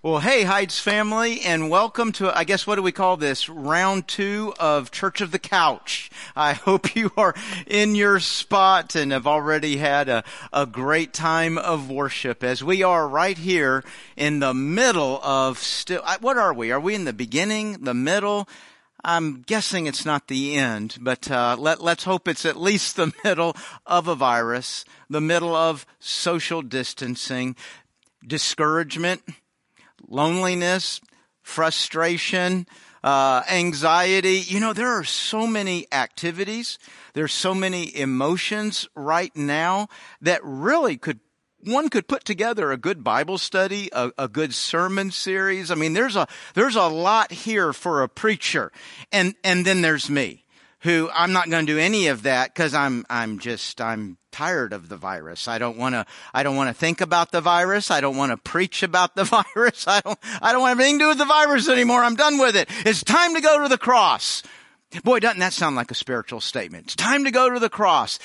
Well, hey, Heights family, and welcome to, I guess, what do we call this? Round two of Church of the Couch. I hope you are in your spot and have already had a, a great time of worship as we are right here in the middle of still, what are we? Are we in the beginning, the middle? I'm guessing it's not the end, but uh, let, let's hope it's at least the middle of a virus, the middle of social distancing, discouragement, loneliness, frustration, uh, anxiety. You know, there are so many activities. There's so many emotions right now that really could one could put together a good Bible study, a, a, good sermon series. I mean, there's a, there's a lot here for a preacher. And, and then there's me who I'm not going to do any of that because I'm, I'm just, I'm tired of the virus. I don't want to, I don't want to think about the virus. I don't want to preach about the virus. I don't, I don't want anything to do with the virus anymore. I'm done with it. It's time to go to the cross. Boy, doesn't that sound like a spiritual statement? It's time to go to the cross.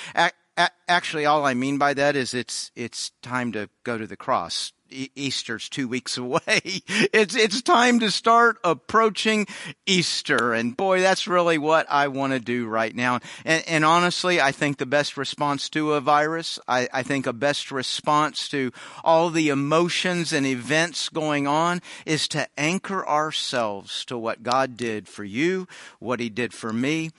Actually, all I mean by that is it's, it's time to go to the cross. Easter's two weeks away. It's, it's time to start approaching Easter. And boy, that's really what I want to do right now. And, and honestly, I think the best response to a virus, I, I think a best response to all the emotions and events going on is to anchor ourselves to what God did for you, what he did for me,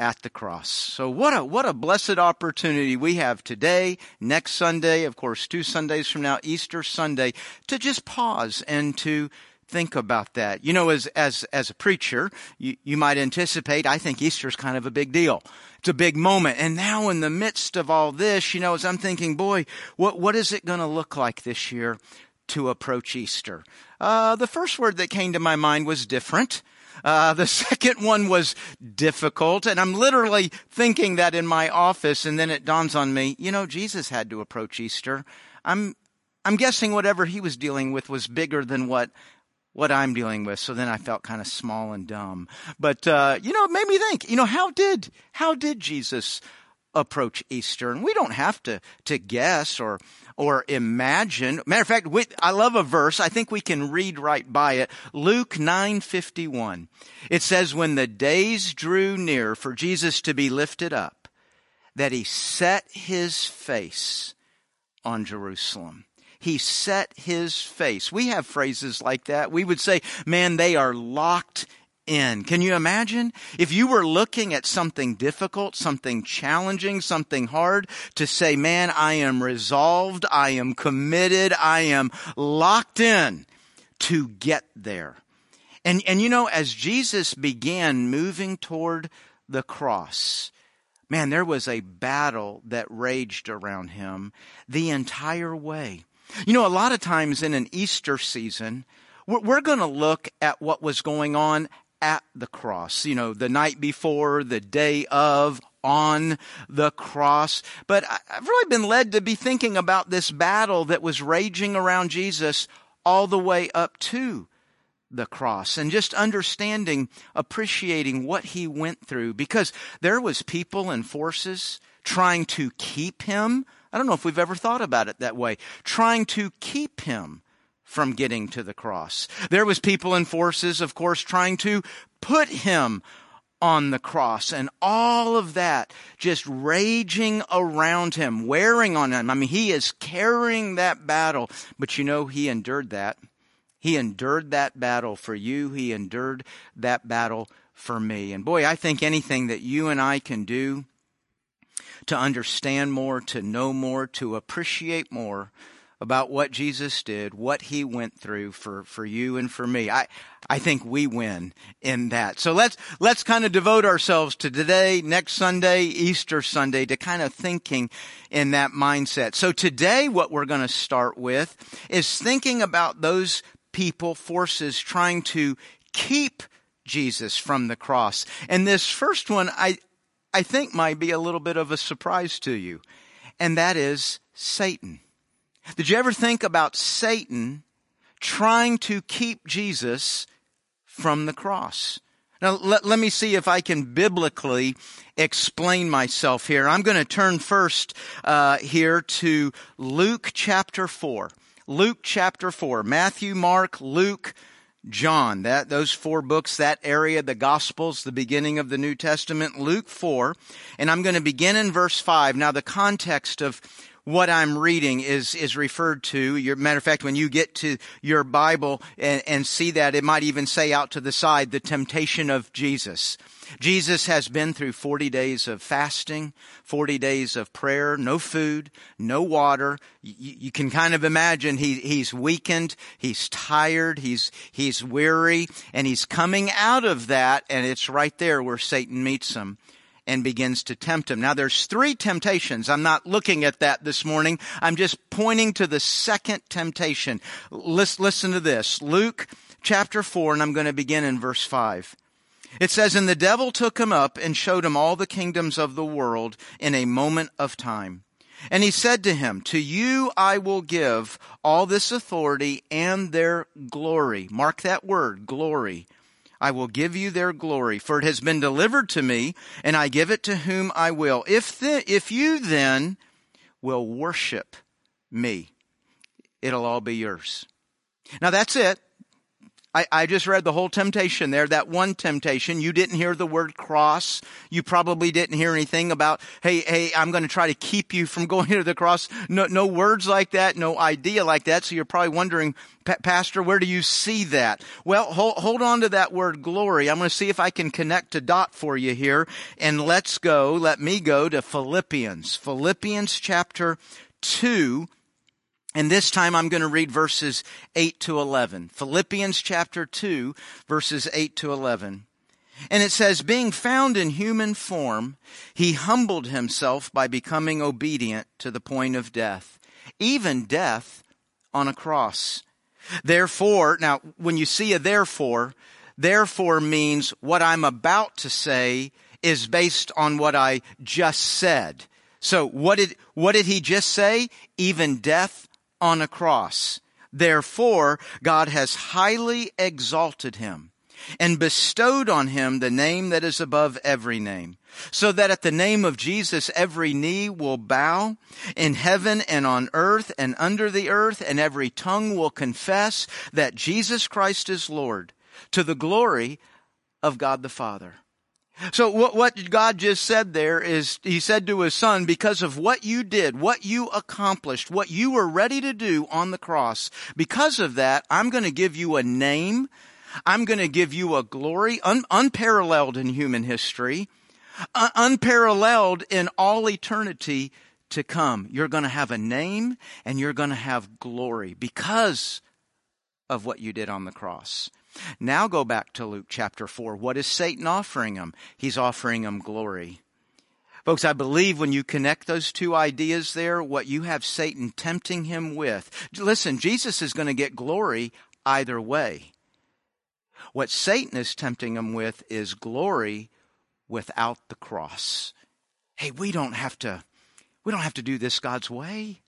at the cross. So what a, what a blessed opportunity we have today, next Sunday, of course, two Sundays from now, Easter Sunday, to just pause and to think about that. You know, as, as, as a preacher, you, you might anticipate, I think Easter's kind of a big deal. It's a big moment. And now in the midst of all this, you know, as I'm thinking, boy, what, what is it going to look like this year to approach Easter? Uh, the first word that came to my mind was different. Uh, the second one was difficult. And I'm literally thinking that in my office. And then it dawns on me, you know, Jesus had to approach Easter. I'm, I'm guessing whatever he was dealing with was bigger than what, what I'm dealing with. So then I felt kind of small and dumb. But, uh, you know, it made me think, you know, how did, how did Jesus approach Easter? And we don't have to, to guess or, or imagine. Matter of fact, we, I love a verse. I think we can read right by it. Luke 9:51. It says when the days drew near for Jesus to be lifted up, that he set his face on Jerusalem. He set his face. We have phrases like that. We would say, man, they are locked in. Can you imagine? If you were looking at something difficult, something challenging, something hard, to say, man, I am resolved, I am committed, I am locked in to get there. And, and you know, as Jesus began moving toward the cross, man, there was a battle that raged around him the entire way. You know, a lot of times in an Easter season, we're, we're going to look at what was going on at the cross, you know, the night before, the day of, on the cross. But I've really been led to be thinking about this battle that was raging around Jesus all the way up to the cross and just understanding, appreciating what he went through because there was people and forces trying to keep him. I don't know if we've ever thought about it that way. Trying to keep him from getting to the cross. There was people and forces, of course, trying to put him on the cross and all of that just raging around him, wearing on him. I mean, he is carrying that battle, but you know, he endured that. He endured that battle for you. He endured that battle for me. And boy, I think anything that you and I can do to understand more, to know more, to appreciate more about what Jesus did, what he went through for, for you and for me. I, I think we win in that. So let's, let's kind of devote ourselves to today, next Sunday, Easter Sunday, to kind of thinking in that mindset. So today, what we're going to start with is thinking about those people, forces trying to keep Jesus from the cross. And this first one, I, I think might be a little bit of a surprise to you. And that is Satan. Did you ever think about Satan trying to keep Jesus from the cross? Now, let, let me see if I can biblically explain myself here. I'm going to turn first uh, here to Luke chapter 4. Luke chapter 4. Matthew, Mark, Luke, John. That, those four books, that area, the Gospels, the beginning of the New Testament, Luke 4. And I'm going to begin in verse 5. Now the context of what I'm reading is, is referred to. Your, matter of fact, when you get to your Bible and, and see that, it might even say out to the side, the temptation of Jesus. Jesus has been through 40 days of fasting, 40 days of prayer, no food, no water. You, you can kind of imagine he, he's weakened, he's tired, he's, he's weary, and he's coming out of that, and it's right there where Satan meets him and begins to tempt him. Now there's three temptations. I'm not looking at that this morning. I'm just pointing to the second temptation. Listen, listen to this. Luke chapter 4, and I'm going to begin in verse 5. It says, And the devil took him up and showed him all the kingdoms of the world in a moment of time. And he said to him, To you I will give all this authority and their glory. Mark that word, glory. I will give you their glory, for it has been delivered to me, and I give it to whom I will. If, the, if you then will worship me, it'll all be yours. Now that's it. I, I, just read the whole temptation there, that one temptation. You didn't hear the word cross. You probably didn't hear anything about, hey, hey, I'm going to try to keep you from going to the cross. No, no words like that, no idea like that. So you're probably wondering, Pastor, where do you see that? Well, hold, hold on to that word glory. I'm going to see if I can connect a dot for you here. And let's go, let me go to Philippians. Philippians chapter 2 and this time I'm going to read verses 8 to 11. Philippians chapter 2, verses 8 to 11. And it says, being found in human form, he humbled himself by becoming obedient to the point of death, even death on a cross. Therefore, now when you see a therefore, therefore means what I'm about to say is based on what I just said. So what did, what did he just say? Even death on a cross. Therefore, God has highly exalted him and bestowed on him the name that is above every name, so that at the name of Jesus every knee will bow in heaven and on earth and under the earth, and every tongue will confess that Jesus Christ is Lord, to the glory of God the Father. So what, what God just said there is, He said to His Son, because of what you did, what you accomplished, what you were ready to do on the cross, because of that, I'm going to give you a name. I'm going to give you a glory un, unparalleled in human history, uh, unparalleled in all eternity to come. You're going to have a name and you're going to have glory because of what you did on the cross. Now go back to Luke chapter 4. What is Satan offering him? He's offering him glory. Folks, I believe when you connect those two ideas there, what you have Satan tempting him with. Listen, Jesus is going to get glory either way. What Satan is tempting him with is glory without the cross. Hey, we don't have to, we don't have to do this God's way.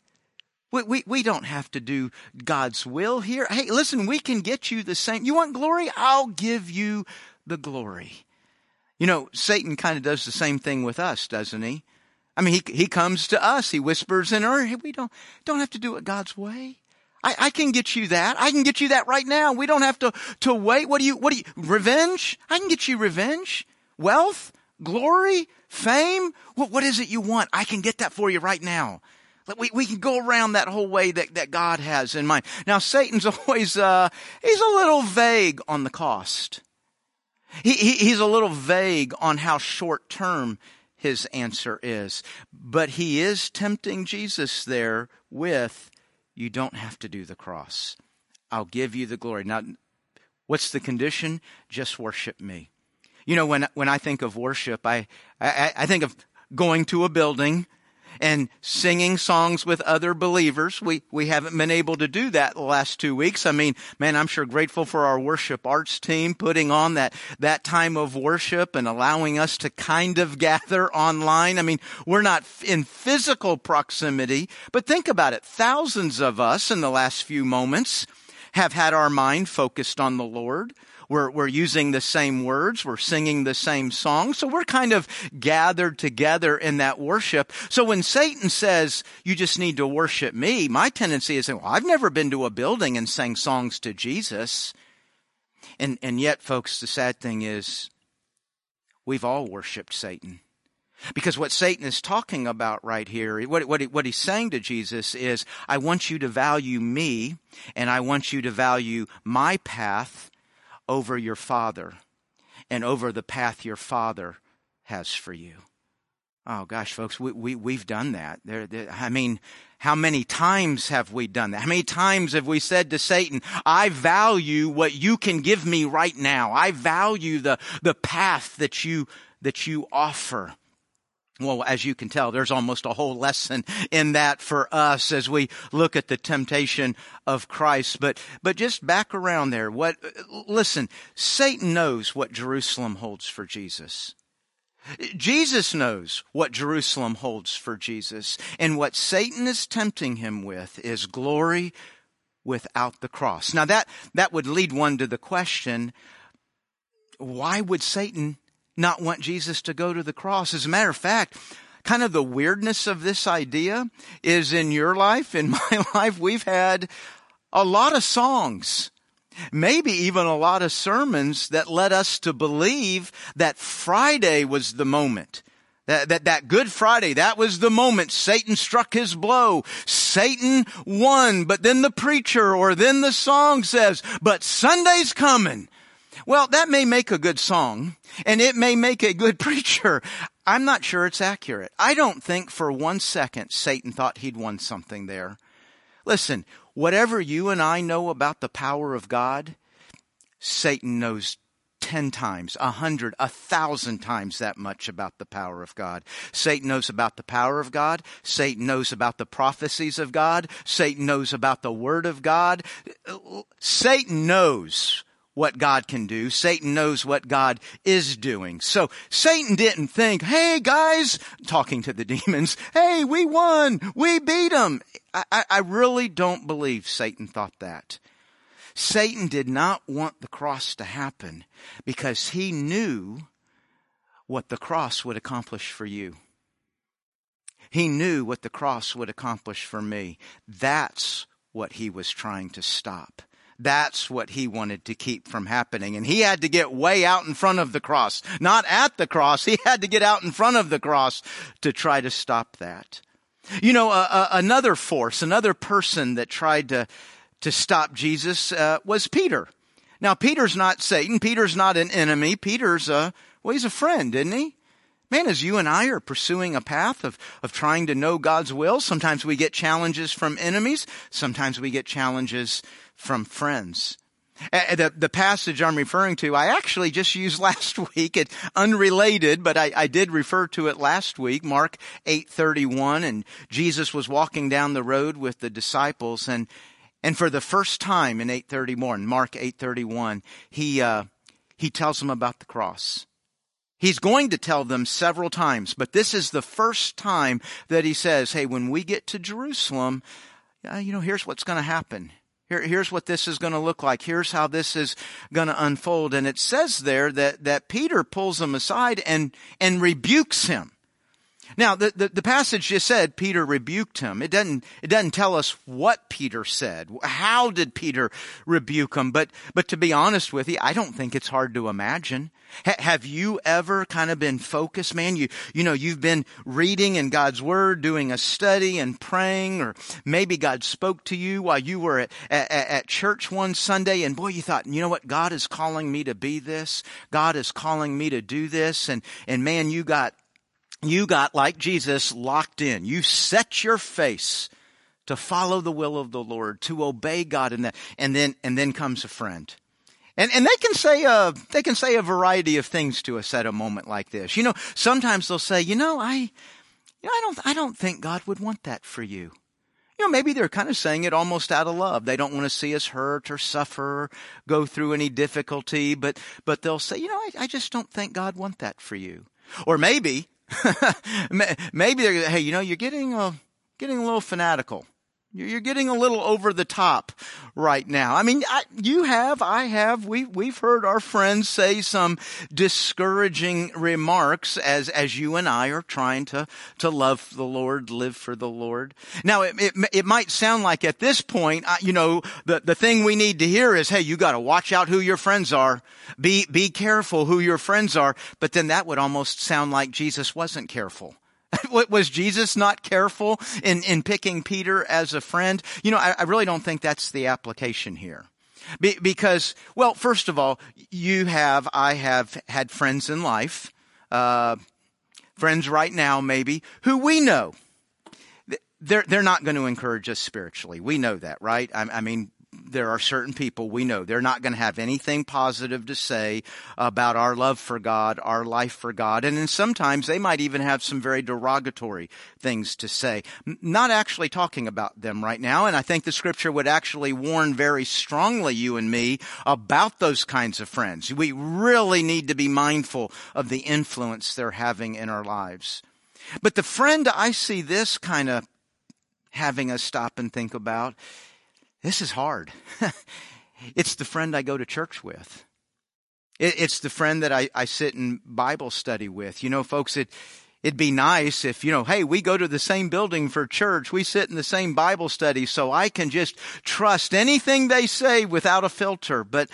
We, we, we don't have to do God's will here. Hey, listen, we can get you the same. You want glory? I'll give you the glory. You know, Satan kind of does the same thing with us, doesn't he? I mean, he, he comes to us. He whispers in our, hey, we don't, don't have to do it God's way. I, I can get you that. I can get you that right now. We don't have to, to wait. What do you, what do you, revenge? I can get you revenge, wealth, glory, fame. What, what is it you want? I can get that for you right now. We, we can go around that whole way that, that God has in mind. Now, Satan's always, uh, he's a little vague on the cost. He, he, he's a little vague on how short term his answer is. But he is tempting Jesus there with, you don't have to do the cross. I'll give you the glory. Now, what's the condition? Just worship me. You know, when, when I think of worship, I, I, I think of going to a building, and singing songs with other believers. We, we haven't been able to do that the last two weeks. I mean, man, I'm sure grateful for our worship arts team putting on that, that time of worship and allowing us to kind of gather online. I mean, we're not in physical proximity, but think about it. Thousands of us in the last few moments have had our mind focused on the Lord. We're, we're using the same words. We're singing the same song. So we're kind of gathered together in that worship. So when Satan says, you just need to worship me, my tendency is, well, I've never been to a building and sang songs to Jesus. And, and yet, folks, the sad thing is, we've all worshiped Satan. Because what Satan is talking about right here, what, what, what he's saying to Jesus is, I want you to value me and I want you to value my path over your father and over the path your father has for you. Oh gosh, folks, we, we, we've done that. There, there, I mean, how many times have we done that? How many times have we said to Satan, I value what you can give me right now. I value the, the path that you, that you offer. Well, as you can tell, there's almost a whole lesson in that for us as we look at the temptation of Christ. But, but just back around there, what, listen, Satan knows what Jerusalem holds for Jesus. Jesus knows what Jerusalem holds for Jesus. And what Satan is tempting him with is glory without the cross. Now that, that would lead one to the question, why would Satan not want Jesus to go to the cross. As a matter of fact, kind of the weirdness of this idea is in your life, in my life, we've had a lot of songs, maybe even a lot of sermons that led us to believe that Friday was the moment. That, that, that Good Friday, that was the moment Satan struck his blow. Satan won, but then the preacher or then the song says, but Sunday's coming. Well, that may make a good song and it may make a good preacher. I'm not sure it's accurate. I don't think for one second Satan thought he'd won something there. Listen, whatever you and I know about the power of God, Satan knows ten times, a hundred, a thousand times that much about the power of God. Satan knows about the power of God. Satan knows about the prophecies of God. Satan knows about the word of God. Satan knows what God can do. Satan knows what God is doing. So Satan didn't think, hey guys, talking to the demons, hey, we won, we beat them. I, I really don't believe Satan thought that. Satan did not want the cross to happen because he knew what the cross would accomplish for you. He knew what the cross would accomplish for me. That's what he was trying to stop. That's what he wanted to keep from happening. And he had to get way out in front of the cross. Not at the cross. He had to get out in front of the cross to try to stop that. You know, uh, another force, another person that tried to, to stop Jesus uh, was Peter. Now, Peter's not Satan. Peter's not an enemy. Peter's a, well, he's a friend, isn't he? Man, as you and I are pursuing a path of, of trying to know God's will, sometimes we get challenges from enemies. Sometimes we get challenges from friends. The, the passage I'm referring to, I actually just used last week. It's unrelated, but I, I did refer to it last week. Mark 8:31, and Jesus was walking down the road with the disciples, and and for the first time in 8:31, Mark 8:31, he uh, he tells them about the cross. He's going to tell them several times, but this is the first time that he says, Hey, when we get to Jerusalem, you know, here's what's going to happen. Here, here's what this is going to look like. Here's how this is going to unfold. And it says there that, that Peter pulls him aside and, and rebukes him. Now, the, the, the, passage just said Peter rebuked him. It doesn't, it doesn't tell us what Peter said. How did Peter rebuke him? But, but to be honest with you, I don't think it's hard to imagine. H- have you ever kind of been focused, man? You, you know, you've been reading in God's Word, doing a study and praying, or maybe God spoke to you while you were at, at, at church one Sunday, and boy, you thought, you know what? God is calling me to be this. God is calling me to do this. And, and man, you got you got, like Jesus, locked in. You set your face to follow the will of the Lord, to obey God and that. And then, and then comes a friend. And, and they can say, uh, they can say a variety of things to us at a moment like this. You know, sometimes they'll say, you know, I, you know, I don't, I don't think God would want that for you. You know, maybe they're kind of saying it almost out of love. They don't want to see us hurt or suffer, or go through any difficulty, but, but they'll say, you know, I, I just don't think God want that for you. Or maybe Maybe they're, hey, you know, you're getting a, getting a little fanatical. You're getting a little over the top right now. I mean, I, you have, I have, we, we've heard our friends say some discouraging remarks as, as you and I are trying to, to love the Lord, live for the Lord. Now, it, it, it might sound like at this point, you know, the, the thing we need to hear is, hey, you gotta watch out who your friends are. Be, be careful who your friends are. But then that would almost sound like Jesus wasn't careful. was Jesus not careful in, in picking Peter as a friend? You know, I, I really don't think that's the application here. Be, because, well, first of all, you have, I have had friends in life, uh, friends right now maybe, who we know they're they're not going to encourage us spiritually. We know that, right? I, I, mean, there are certain people we know they're not going to have anything positive to say about our love for God, our life for God. And then sometimes they might even have some very derogatory things to say. Not actually talking about them right now. And I think the scripture would actually warn very strongly you and me about those kinds of friends. We really need to be mindful of the influence they're having in our lives. But the friend I see this kind of having us stop and think about this is hard. it's the friend I go to church with. it's the friend that I, I sit in Bible study with. You know, folks, it, it'd be nice if, you know, hey, we go to the same building for church. We sit in the same Bible study so I can just trust anything they say without a filter. But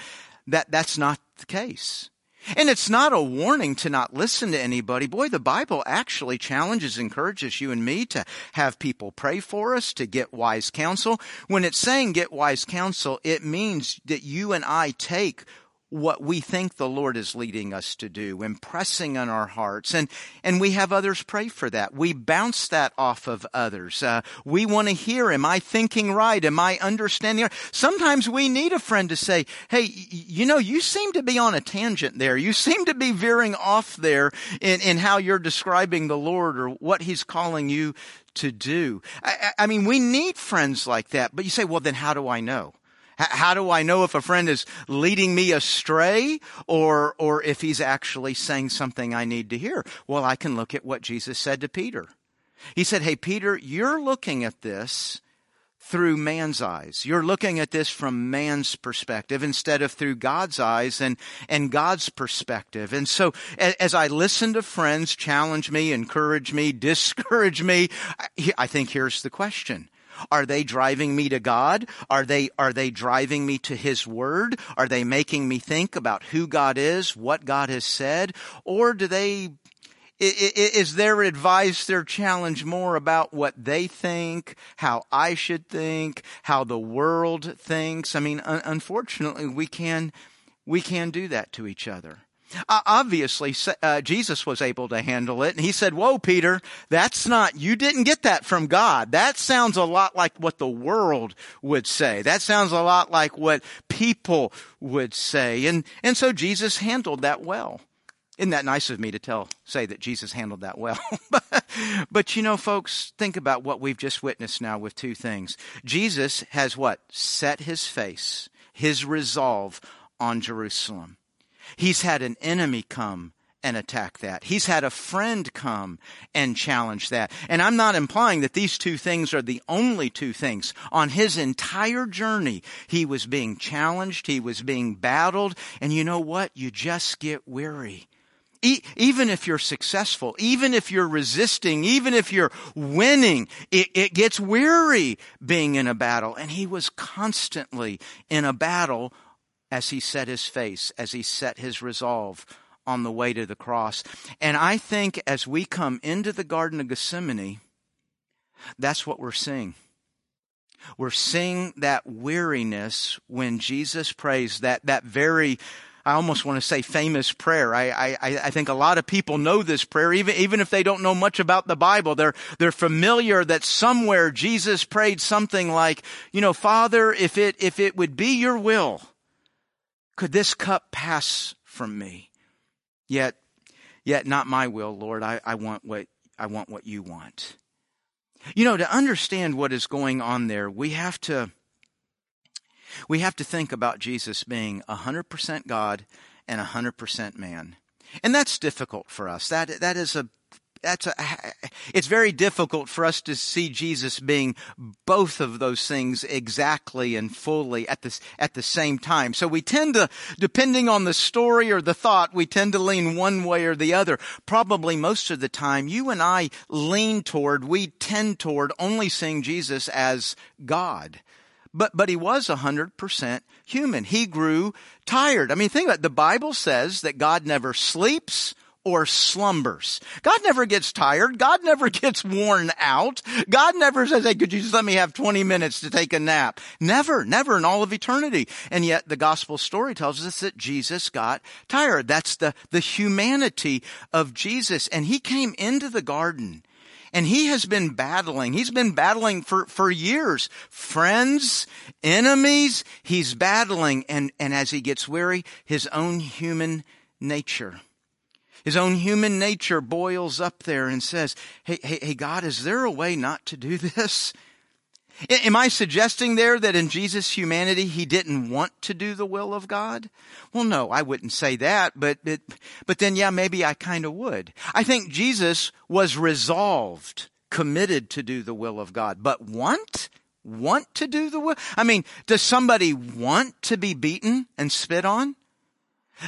that, that's not the case. And it's not a warning to not listen to anybody. Boy, the Bible actually challenges, encourages you and me to have people pray for us, to get wise counsel. When it's saying get wise counsel, it means that you and I take what we think the Lord is leading us to do, impressing on our hearts. And, and we have others pray for that. We bounce that off of others. Uh, we want to hear, am I thinking right? Am I understanding? Sometimes we need a friend to say, hey, you know, you seem to be on a tangent there. You seem to be veering off there in, in how you're describing the Lord or what He's calling you to do. I, I mean, we need friends like that. But you say, well, then how do I know? How do I know if a friend is leading me astray or, or if he's actually saying something I need to hear? Well, I can look at what Jesus said to Peter. He said, Hey, Peter, you're looking at this through man's eyes. You're looking at this from man's perspective instead of through God's eyes and, and God's perspective. And so as I listen to friends challenge me, encourage me, discourage me, I think here's the question. Are they driving me to God? Are they, are they driving me to His Word? Are they making me think about who God is, what God has said? Or do they, is their advice, their challenge more about what they think, how I should think, how the world thinks? I mean, unfortunately, we can, we can do that to each other. Uh, obviously, uh, Jesus was able to handle it. And he said, Whoa, Peter, that's not, you didn't get that from God. That sounds a lot like what the world would say. That sounds a lot like what people would say. And, and so Jesus handled that well. Isn't that nice of me to tell, say that Jesus handled that well? but you know, folks, think about what we've just witnessed now with two things. Jesus has what? Set his face, his resolve on Jerusalem. He's had an enemy come and attack that. He's had a friend come and challenge that. And I'm not implying that these two things are the only two things. On his entire journey, he was being challenged, he was being battled, and you know what? You just get weary. E- even if you're successful, even if you're resisting, even if you're winning, it, it gets weary being in a battle. And he was constantly in a battle as he set his face, as he set his resolve on the way to the cross. And I think as we come into the Garden of Gethsemane, that's what we're seeing. We're seeing that weariness when Jesus prays that, that very, I almost want to say famous prayer. I, I, I think a lot of people know this prayer, even, even if they don't know much about the Bible. They're, they're familiar that somewhere Jesus prayed something like, you know, Father, if it, if it would be your will, could this cup pass from me? Yet, yet not my will, Lord. I, I want what, I want what you want. You know, to understand what is going on there, we have to, we have to think about Jesus being 100% God and 100% man. And that's difficult for us. That, that is a that's a, it's very difficult for us to see Jesus being both of those things exactly and fully at the, at the same time. So we tend to, depending on the story or the thought, we tend to lean one way or the other. Probably most of the time, you and I lean toward, we tend toward only seeing Jesus as God. But, but he was a hundred percent human. He grew tired. I mean, think about it. The Bible says that God never sleeps or slumbers. God never gets tired. God never gets worn out. God never says, hey, could you just let me have 20 minutes to take a nap? Never, never in all of eternity. And yet the gospel story tells us that Jesus got tired. That's the, the humanity of Jesus. And he came into the garden and he has been battling. He's been battling for, for years. Friends, enemies, he's battling. And, and as he gets weary, his own human nature his own human nature boils up there and says, hey, hey, hey, God, is there a way not to do this? Am I suggesting there that in Jesus' humanity, he didn't want to do the will of God? Well, no, I wouldn't say that, but, it, but then yeah, maybe I kind of would. I think Jesus was resolved, committed to do the will of God, but want? Want to do the will? I mean, does somebody want to be beaten and spit on?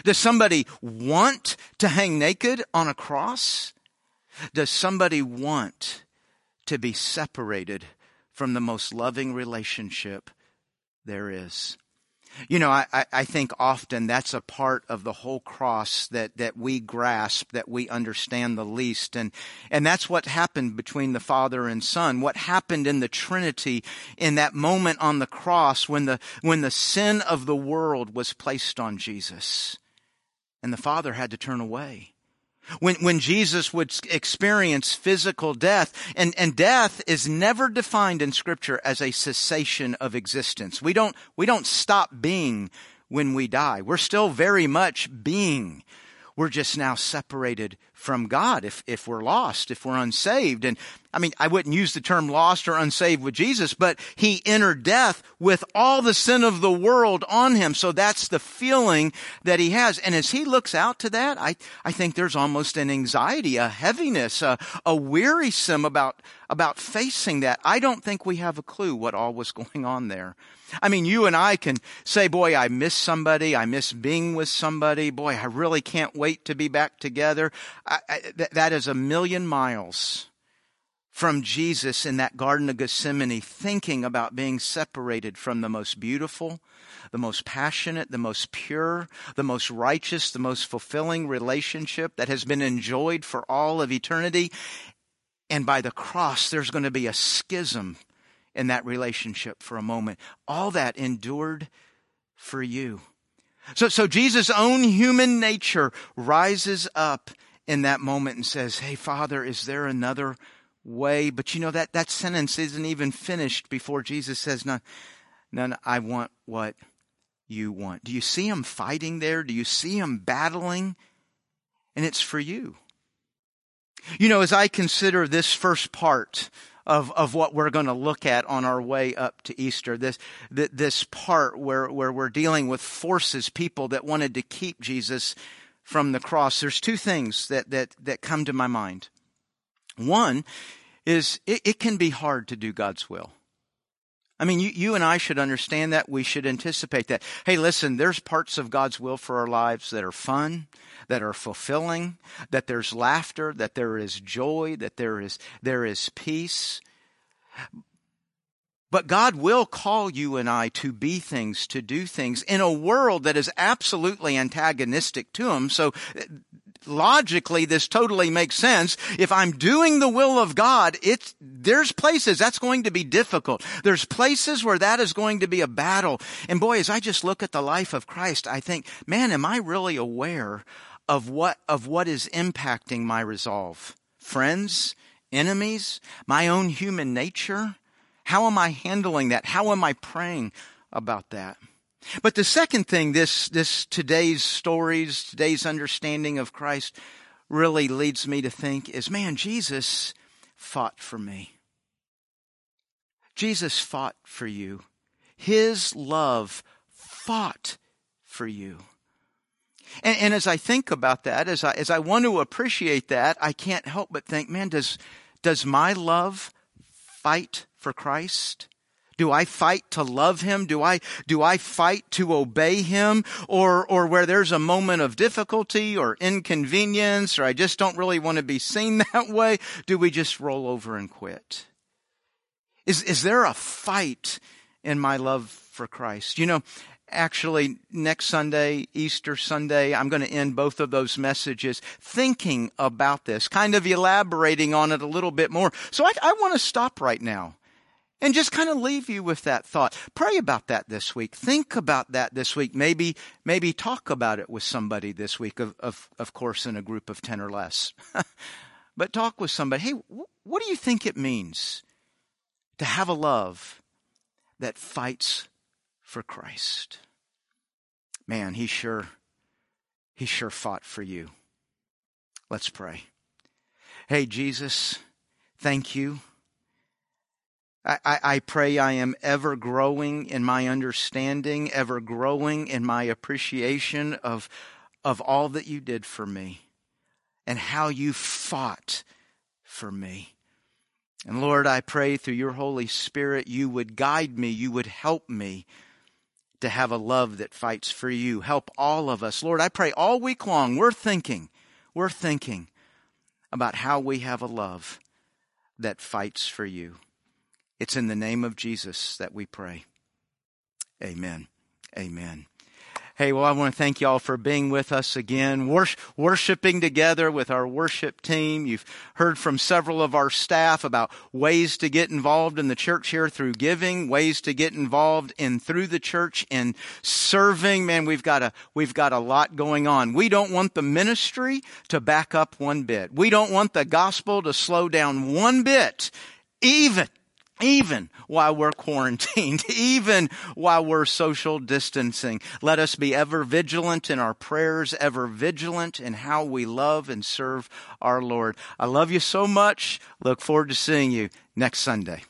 Does somebody want to hang naked on a cross? Does somebody want to be separated from the most loving relationship there is? You know, I, I think often that's a part of the whole cross that, that we grasp, that we understand the least. And, and that's what happened between the Father and Son. What happened in the Trinity in that moment on the cross when the, when the sin of the world was placed on Jesus and the Father had to turn away. When, when Jesus would experience physical death, and, and death is never defined in scripture as a cessation of existence. We don't, we don't stop being when we die. We're still very much being. We're just now separated from God if, if we're lost, if we're unsaved. And I mean, I wouldn't use the term lost or unsaved with Jesus, but he entered death with all the sin of the world on him. So that's the feeling that he has. And as he looks out to that, I, I think there's almost an anxiety, a heaviness, a, a wearisome about, about facing that. I don't think we have a clue what all was going on there. I mean, you and I can say, boy, I miss somebody. I miss being with somebody. Boy, I really can't wait to be back together. I, I, th- that is a million miles from Jesus in that Garden of Gethsemane, thinking about being separated from the most beautiful, the most passionate, the most pure, the most righteous, the most fulfilling relationship that has been enjoyed for all of eternity. And by the cross, there's going to be a schism in that relationship for a moment. All that endured for you. So, so Jesus' own human nature rises up in that moment and says, Hey, Father, is there another way. But you know that that sentence isn't even finished before Jesus says, "None, none. I want what you want." Do you see him fighting there? Do you see him battling? And it's for you. You know, as I consider this first part of, of what we're going to look at on our way up to Easter, this, this part where, where we're dealing with forces, people that wanted to keep Jesus from the cross, there's two things that, that, that come to my mind. One is it, it can be hard to do God's will. I mean, you, you and I should understand that. We should anticipate that. Hey, listen, there's parts of God's will for our lives that are fun, that are fulfilling, that there's laughter, that there is joy, that there is, there is peace. But God will call you and I to be things, to do things in a world that is absolutely antagonistic to Him. So logically this totally makes sense. If I'm doing the will of God, it's, there's places that's going to be difficult. There's places where that is going to be a battle. And boy, as I just look at the life of Christ, I think, man, am I really aware of what, of what is impacting my resolve? Friends, enemies, my own human nature? How am I handling that? How am I praying about that? But the second thing this, this today's stories, today's understanding of Christ really leads me to think is, man, Jesus fought for me. Jesus fought for you. His love fought for you. And, and as I think about that, as I, as I want to appreciate that, I can't help but think, man, does, does my love fight for Christ? Do I fight to love him? Do I, do I fight to obey him? Or, or where there's a moment of difficulty or inconvenience, or I just don't really want to be seen that way, do we just roll over and quit? Is, is there a fight in my love for Christ? You know, actually next Sunday, Easter Sunday, I'm going to end both of those messages thinking about this, kind of elaborating on it a little bit more. So I, I want to stop right now and just kind of leave you with that thought. Pray about that this week. Think about that this week. Maybe, maybe talk about it with somebody this week, of, of, of course, in a group of 10 or less. but talk with somebody. Hey, what do you think it means to have a love that fights for Christ? Man, he sure, he sure fought for you. Let's pray. Hey, Jesus, thank you I, I, pray I am ever growing in my understanding, ever growing in my appreciation of, of all that you did for me and how you fought for me. And Lord, I pray through your Holy Spirit, you would guide me, you would help me to have a love that fights for you. Help all of us. Lord, I pray all week long, we're thinking, we're thinking about how we have a love that fights for you. It's in the name of Jesus that we pray. Amen. Amen. Hey, well, I want to thank you all for being with us again, worshiping together with our worship team. You've heard from several of our staff about ways to get involved in the church here through giving, ways to get involved in through the church in serving. Man, we've got a, we've got a lot going on. We don't want the ministry to back up one bit. We don't want the gospel to slow down one bit, even even while we're quarantined, even while we're social distancing. Let us be ever vigilant in our prayers, ever vigilant in how we love and serve our Lord. I love you so much. Look forward to seeing you next Sunday.